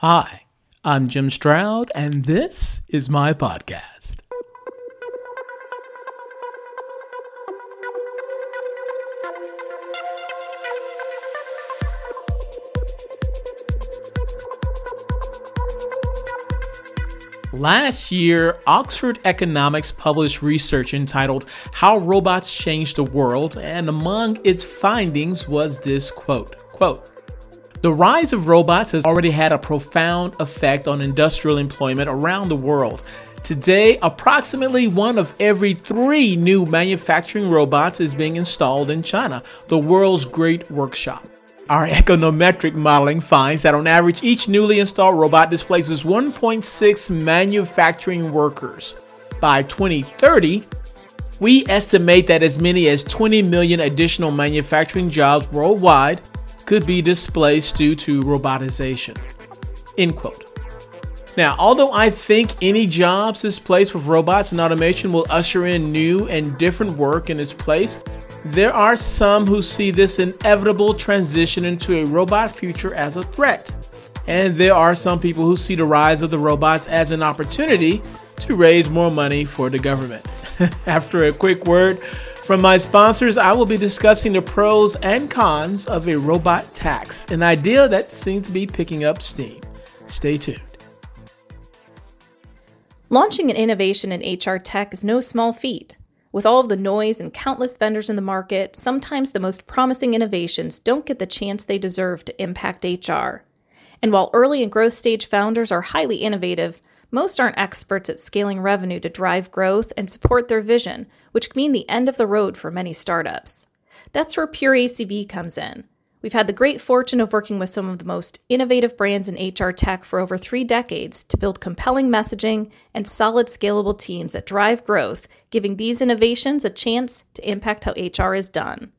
Hi, I'm Jim Stroud, and this is my podcast. Last year, Oxford Economics published research entitled How Robots Change the World, and among its findings was this quote, quote, the rise of robots has already had a profound effect on industrial employment around the world. Today, approximately one of every three new manufacturing robots is being installed in China, the world's great workshop. Our econometric modeling finds that on average, each newly installed robot displaces 1.6 manufacturing workers. By 2030, we estimate that as many as 20 million additional manufacturing jobs worldwide could be displaced due to robotization. End quote. Now, although I think any jobs displaced with robots and automation will usher in new and different work in its place, there are some who see this inevitable transition into a robot future as a threat. And there are some people who see the rise of the robots as an opportunity to raise more money for the government. After a quick word from my sponsors, I will be discussing the pros and cons of a robot tax, an idea that seems to be picking up steam. Stay tuned. Launching an innovation in HR tech is no small feat. With all of the noise and countless vendors in the market, sometimes the most promising innovations don't get the chance they deserve to impact HR. And while early and growth stage founders are highly innovative, most aren't experts at scaling revenue to drive growth and support their vision, which can mean the end of the road for many startups. That's where Pure ACV comes in. We've had the great fortune of working with some of the most innovative brands in HR tech for over three decades to build compelling messaging and solid scalable teams that drive growth, giving these innovations a chance to impact how HR is done.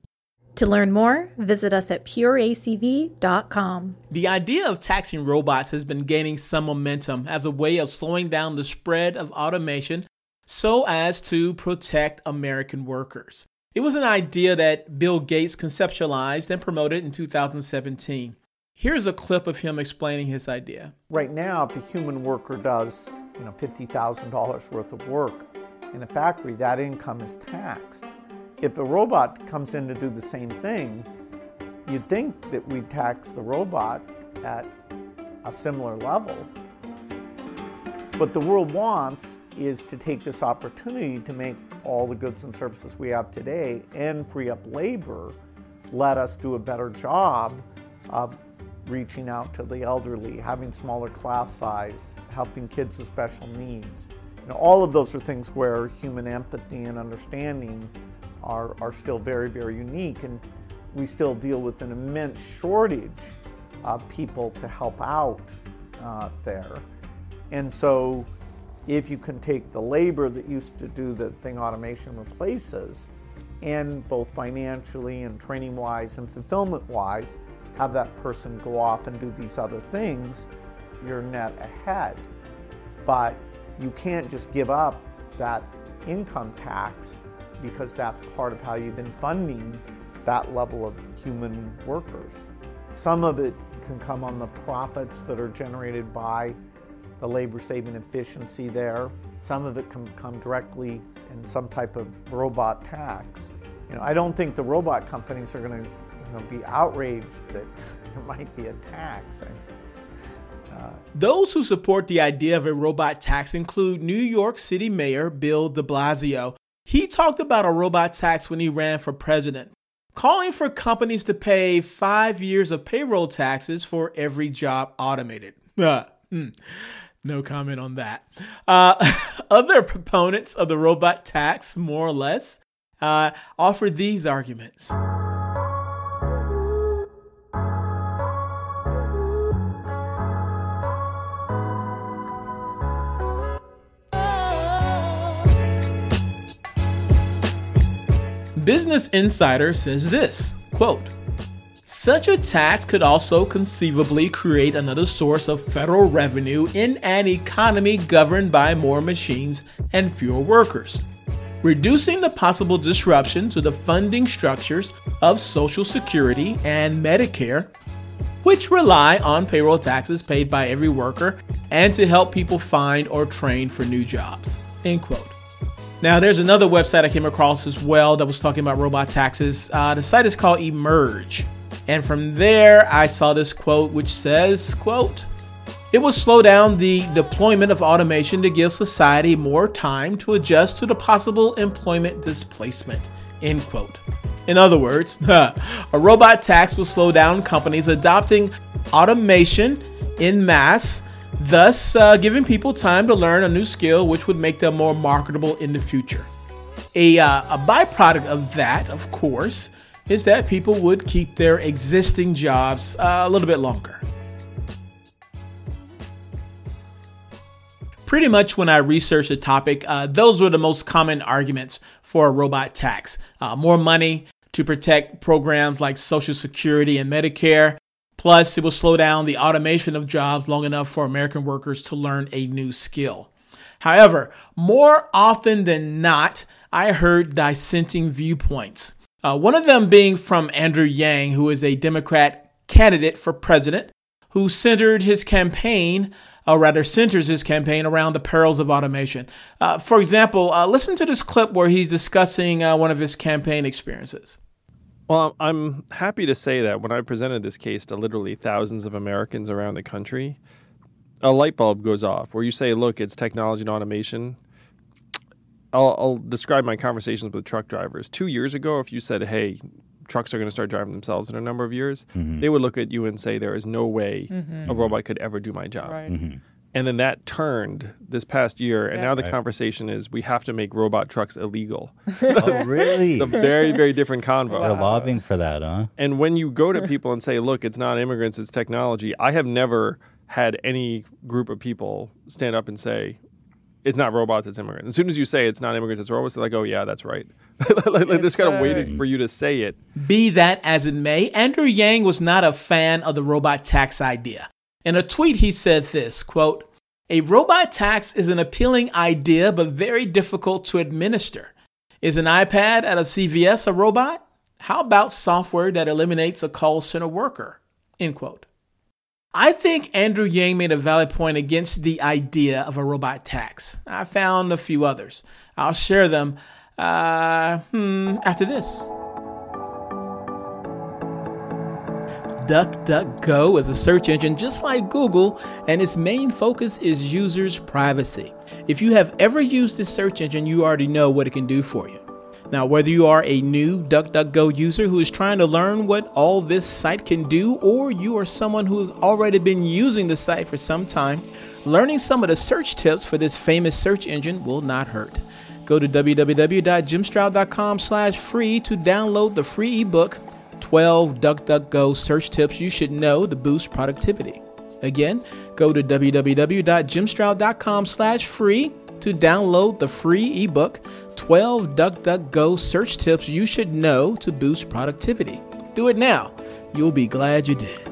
To learn more, visit us at pureacv.com. The idea of taxing robots has been gaining some momentum as a way of slowing down the spread of automation so as to protect American workers. It was an idea that Bill Gates conceptualized and promoted in 2017. Here's a clip of him explaining his idea. Right now, if a human worker does, you know, $50,000 worth of work in a factory, that income is taxed. If a robot comes in to do the same thing, you'd think that we'd tax the robot at a similar level. What the world wants is to take this opportunity to make all the goods and services we have today and free up labor, let us do a better job of reaching out to the elderly, having smaller class size, helping kids with special needs. You know, all of those are things where human empathy and understanding are, are still very, very unique. And we still deal with an immense shortage of people to help out uh, there. And so, if you can take the labor that used to do the thing automation replaces, and both financially and training wise and fulfillment wise, have that person go off and do these other things, you're net ahead. But you can't just give up that income tax because that's part of how you've been funding that level of human workers. Some of it can come on the profits that are generated by the labor saving efficiency there. Some of it can come directly in some type of robot tax. You know, I don't think the robot companies are going to you know, be outraged that there might be a tax. Uh, Those who support the idea of a robot tax include New York City Mayor Bill de Blasio, he talked about a robot tax when he ran for president, calling for companies to pay five years of payroll taxes for every job automated. Uh, hmm. No comment on that. Uh, other proponents of the robot tax, more or less, uh, offer these arguments. Business Insider says this quote, such a tax could also conceivably create another source of federal revenue in an economy governed by more machines and fewer workers, reducing the possible disruption to the funding structures of Social Security and Medicare, which rely on payroll taxes paid by every worker and to help people find or train for new jobs. End quote. Now, there's another website I came across as well that was talking about robot taxes. Uh, the site is called Emerj. And from there, I saw this quote which says, quote, it will slow down the deployment of automation to give society more time to adjust to the possible employment displacement. End quote. In other words, a robot tax will slow down companies adopting automation in mass, thus uh, giving people time to learn a new skill which would make them more marketable in the future. A, uh, a byproduct of that, of course, is that people would keep their existing jobs uh, a little bit longer. Pretty much when I researched the topic, uh, those were the most common arguments for a robot tax. Uh, more money to protect programs like Social Security and Medicare. Plus, it will slow down the automation of jobs long enough for American workers to learn a new skill. However, more often than not, I heard dissenting viewpoints. Uh, one of them being from Andrew Yang, who is a Democrat candidate for president, who centered his campaign or rather centers his campaign around the perils of automation. Uh, for example, uh, listen to this clip where he's discussing uh, one of his campaign experiences. Well, I'm happy to say that when I presented this case to literally thousands of Americans around the country, a light bulb goes off where you say, look, it's technology and automation. I'll, I'll describe my conversations with truck drivers. Two years ago, if you said, hey, trucks are going to start driving themselves in a number of years, mm-hmm. they would look at you and say, there is no way mm-hmm. a robot could ever do my job. Right. Mm-hmm. And then that turned this past year, and yeah. now the right. conversation is we have to make robot trucks illegal. oh, really? it's a very, very different convo. They're lobbying for that, huh? And when you go to people and say, look, it's not immigrants, it's technology, I have never had any group of people stand up and say, it's not robots, it's immigrants. As soon as you say it's not immigrants, it's robots, they're like, oh, yeah, that's right. like, like this kind of waiting for you to say it. Be that as it may, Andrew Yang was not a fan of the robot tax idea. In a tweet, he said this quote, A robot tax is an appealing idea, but very difficult to administer. Is an iPad at a CVS a robot? How about software that eliminates a call center worker? End quote. I think Andrew Yang made a valid point against the idea of a robot tax. I found a few others. I'll share them uh, hmm, after this. DuckDuckGo is a search engine just like Google, and its main focus is users' privacy. If you have ever used this search engine, you already know what it can do for you. Now, whether you are a new DuckDuckGo user who is trying to learn what all this site can do, or you are someone who has already been using the site for some time, learning some of the search tips for this famous search engine will not hurt. Go to www.jimstroud.com slash free to download the free ebook 12 DuckDuckGo search tips you should know to boost productivity. Again, go to www.jimstroud.com slash free to download the free ebook 12 DuckDuckGo search tips you should know to boost productivity. Do it now. You'll be glad you did.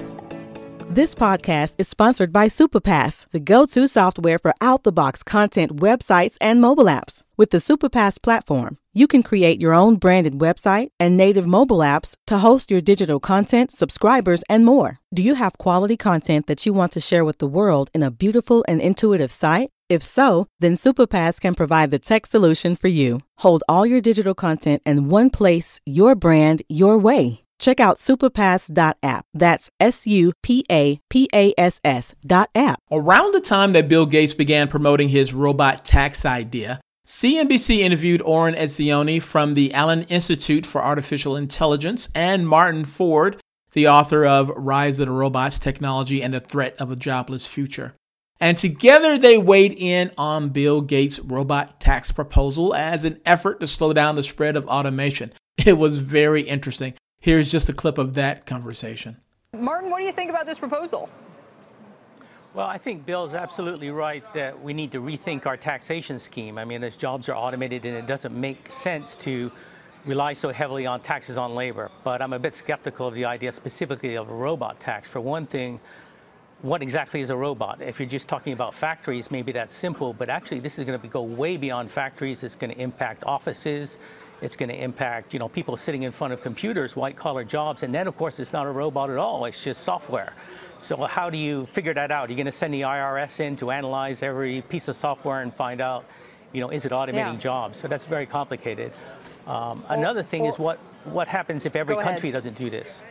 This podcast is sponsored by Supapass, the go to software for out the box content websites and mobile apps. With the Supapass platform, you can create your own branded website and native mobile apps to host your digital content, subscribers, and more. Do you have quality content that you want to share with the world in a beautiful and intuitive site? If so, then Supapass can provide the tech solution for you. Hold all your digital content in one place, your brand, your way. Check out supapass.app. That's S U P A P A S S dot app. Around the time that Bill Gates began promoting his robot tax idea, CNBC interviewed Oren Etzioni from the Allen Institute for Artificial Intelligence and Martin Ford, the author of Rise of the Robots Technology and the Threat of a Jobless Future. And together they weighed in on Bill Gates' robot tax proposal as an effort to slow down the spread of automation. It was very interesting. Here's just a clip of that conversation. Martin, what do you think about this proposal? Well, I think Bill is absolutely right that we need to rethink our taxation scheme. I mean, as jobs are automated and it doesn't make sense to rely so heavily on taxes on labor. But I'm a bit skeptical of the idea specifically of a robot tax. For one thing, what exactly is a robot? If you're just talking about factories, maybe that's simple, but actually this is going to go way beyond factories. It's going to impact offices. It's going to impact, you know, people sitting in front of computers, white collar jobs, and then of course it's not a robot at all. It's just software. So how do you figure that out? Are you going to send the IRS in to analyze every piece of software and find out, you know, is it automating Yeah. jobs? So that's very complicated. Um, another thing is what what happens if every Go ahead. country doesn't do this?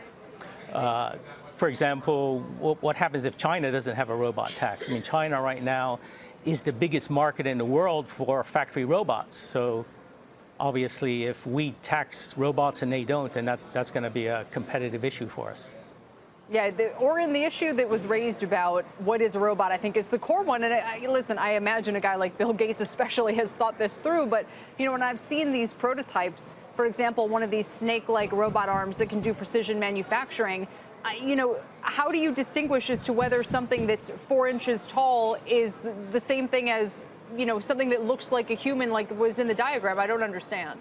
Uh, for example, what, what happens if China doesn't have a robot tax? I mean, China right now is the biggest market in the world for factory robots. So obviously, if we tax robots and they don't, then that, that's going to be a competitive issue for us. Yeah, the, Oren the issue that was raised about what is a robot, I think is the core one. And I, I, listen, I imagine a guy like Bill Gates especially has thought this through. But you know, when I've seen these prototypes, for example, one of these snake-like robot arms that can do precision manufacturing. You know, how do you distinguish as to whether something that's four inches tall is the, the same thing as you know something that looks like a human, like was in the diagram? I don't understand.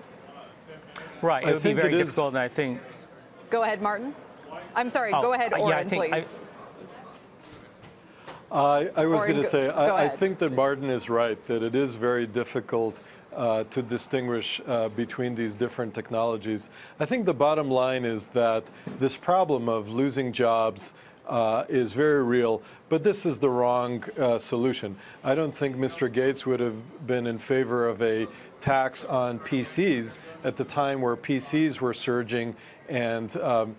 Right. It I would be very difficult, and I think. Go ahead, Martin. I'm sorry. Oh, go ahead, yeah, I think please. I, I was going to say, I, I think that Martin is right, that it is very difficult uh, to distinguish uh, between these different technologies. I think the bottom line is that this problem of losing jobs uh, is very real, but this is the wrong uh, solution. I don't think Mr. Gates would have been in favor of a tax on PCs at the time where PCs were surging and um,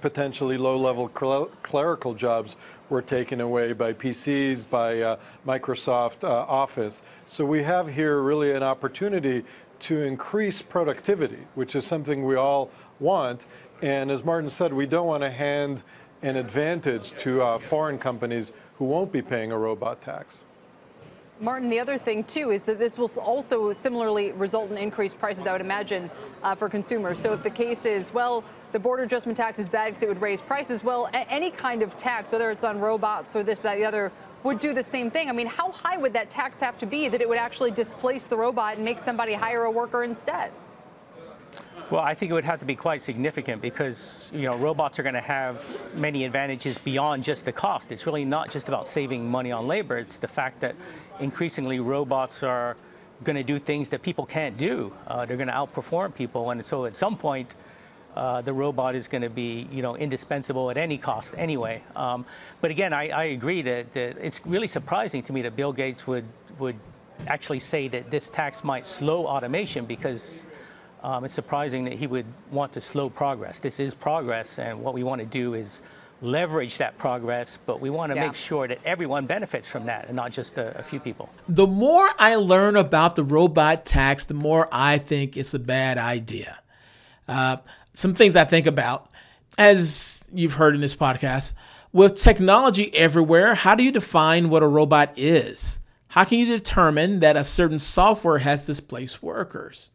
potentially low-level cler- clerical jobs were taken away by PCs, by uh, Microsoft uh, Office. So we have here really an opportunity to increase productivity, which is something we all want. And as Martin said, we don't want to hand an advantage to uh, foreign companies who won't be paying a robot tax. Martin, the other thing too is that this will also similarly result in increased prices, I would imagine, uh, for consumers. So if the case is, well, the border adjustment tax is bad because it would raise prices, well, any kind of tax, whether it's on robots or this, that, the other, would do the same thing. I mean, how high would that tax have to be that it would actually displace the robot and make somebody hire a worker instead? Well, I think it would have to be quite significant because you know robots are going to have many advantages beyond just the cost. It's really not just about saving money on labor. It's the fact that increasingly robots are going to do things that people can't do. Uh, they're going to outperform people, and so at some point. Uh, the robot is going to be, you know, indispensable at any cost anyway. Um, but again, I, I agree that, that it's really surprising to me that Bill Gates would would actually say that this tax might slow automation because um, it's surprising that he would want to slow progress. This is progress, and what we want to do is leverage that progress, but we want to Yeah. make sure that everyone benefits from that and not just a, a few people. The more I learn about the robot tax, the more I think it's a bad idea. Uh, some things I think about, as you've heard in this podcast, with technology everywhere, how do you define what a robot is? How can you determine that a certain software has displaced workers?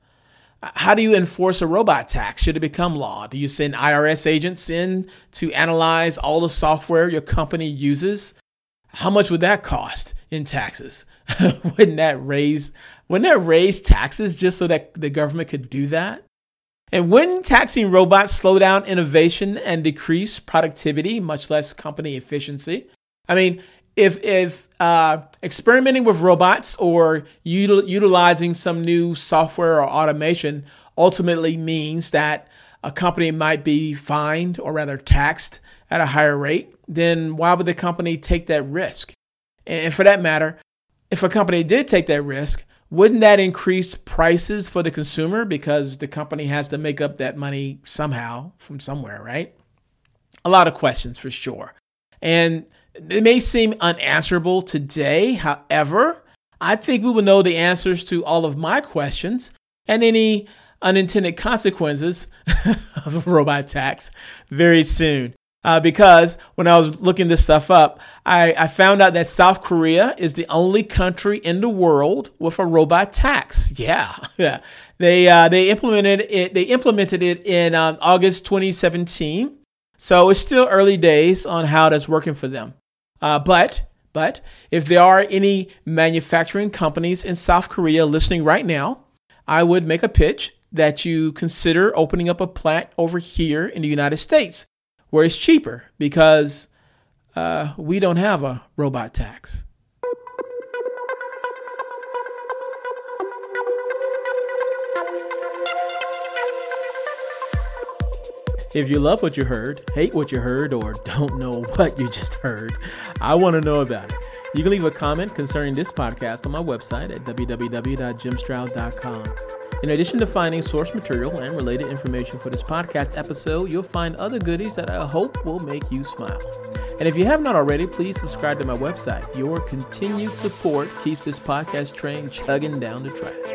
How do you enforce a robot tax? Should it become law? Do you send IRS agents in to analyze all the software your company uses? How much would that cost in taxes? wouldn't that raise wouldn't that raise taxes just so that the government could do that? And wouldn't taxing robots slow down innovation and decrease productivity, much less company efficiency? I mean, if if uh, experimenting with robots or util- utilizing some new software or automation ultimately means that a company might be fined or rather taxed at a higher rate, then why would the company take that risk? And for that matter, if a company did take that risk, wouldn't that increase prices for the consumer because the company has to make up that money somehow from somewhere, right? A lot of questions for sure. And it may seem unanswerable today. However, I think we will know the answers to all of my questions and any unintended consequences of a robot tax very soon. Uh, because when I was looking this stuff up, I, I found out that South Korea is the only country in the world with a robot tax. Yeah, yeah. They uh, they implemented it. They implemented it in um, August 2017. So it's still early days on how that's working for them. Uh, but but if there are any manufacturing companies in South Korea listening right now, I would make a pitch that you consider opening up a plant over here in the United States where it's cheaper because uh, we don't have a robot tax. If you love what you heard, hate what you heard, or don't know what you just heard, I want to know about it. You can leave a comment concerning this podcast on my website at www.jimstroud.com. In addition to finding source material and related information for this podcast episode, you'll find other goodies that I hope will make you smile. And if you have not already, please subscribe to my website. Your continued support keeps this podcast train chugging down the track.